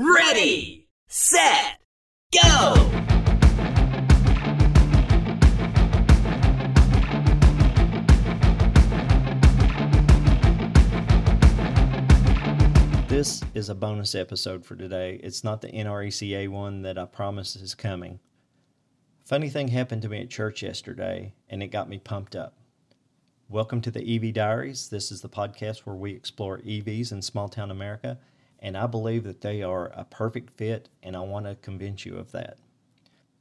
Ready, set, go! This is a bonus episode for today. It's not the NRECA one that I promised is coming. Funny thing happened to me at church yesterday, and it got me pumped up. Welcome to the EV Diaries. This is the podcast where we explore EVs in small town America, and I believe that they are a perfect fit, and I want to convince you of that.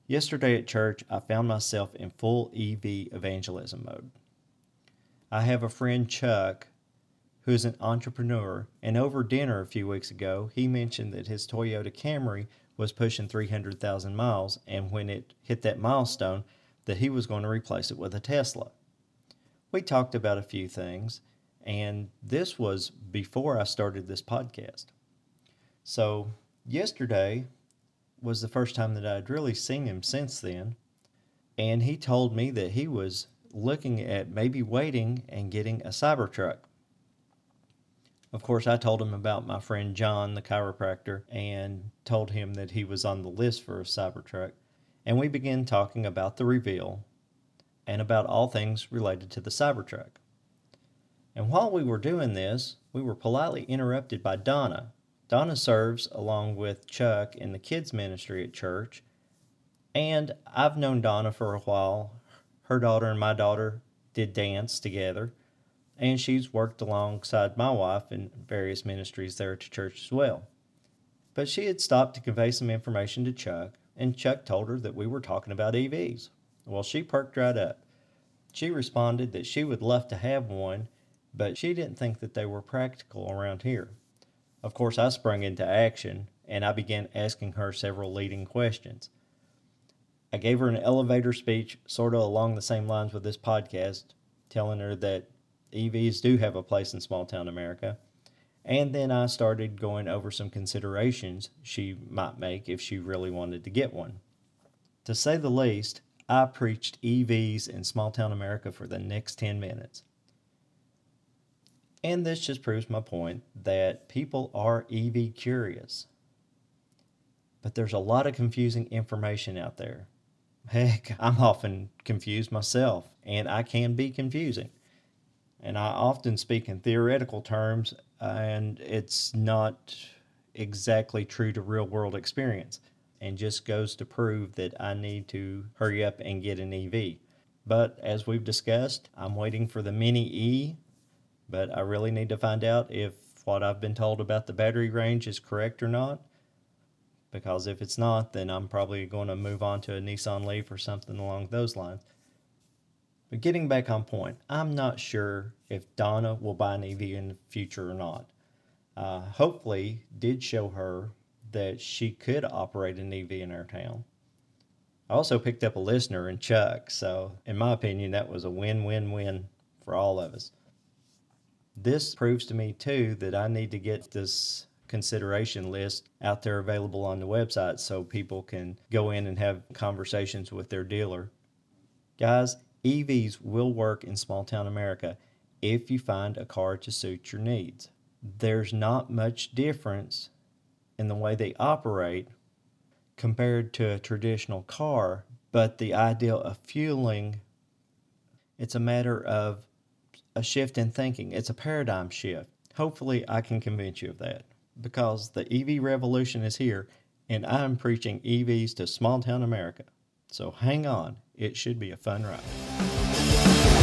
Yesterday at church, I found myself in full EV evangelism mode. I have a friend, Chuck, who's an entrepreneur, and over dinner a few weeks ago, he mentioned that his Toyota Camry was pushing 300,000 miles, and when it hit that milestone, that he was going to replace it with a Tesla. We talked about a few things, and this was before I started this podcast. So, yesterday was the first time that I'd really seen him since then, and he told me that he was looking at maybe waiting and getting a Cybertruck. Of course, I told him about my friend John, the chiropractor, and told him that he was on the list for a Cybertruck. And we began talking about the reveal and about all things related to the Cybertruck. And while we were doing this, we were politely interrupted by Donna. Donna serves along with Chuck in the kids' ministry at church. And I've known Donna for a while. Her daughter and my daughter did dance together and she's worked alongside my wife in various ministries there at the church as well. But she had stopped to convey some information to Chuck, and Chuck told her that we were talking about EVs. Well, she perked right up. She responded that she would love to have one, but she didn't think that they were practical around here. Of course, I sprung into action and I began asking her several leading questions. I gave her an elevator speech, sort of along the same lines with this podcast, telling her that EVs do have a place in small town America. And then I started going over some considerations she might make if she really wanted to get one. To say the least, I preached EVs in small town America for the next 10 minutes. And this just proves my point that people are EV curious. But there's a lot of confusing information out there. Heck, I'm often confused myself, and I can be confusing and I often speak in theoretical terms, and it's not exactly true to real world experience, and just goes to prove that I need to hurry up and get an EV. But as we've discussed, I'm waiting for the Mini E, but I really need to find out if what I've been told about the battery range is correct or not. Because if it's not, then I'm probably going to move on to a Nissan Leaf or something along those lines. But getting back on point, I'm not sure if Donna will buy an EV in the future or not. Uh, hopefully, did show her that she could operate an EV in our town. I also picked up a listener in Chuck, so in my opinion, that was a win win win for all of us. This proves to me too that I need to get this consideration list out there available on the website so people can go in and have conversations with their dealer. Guys, EVs will work in small town America if you find a car to suit your needs. There's not much difference in the way they operate compared to a traditional car, but the idea of fueling it's a matter of a shift in thinking. It's a paradigm shift. Hopefully, I can convince you of that because the EV revolution is here and I'm preaching EVs to small town America. So hang on, it should be a fun ride.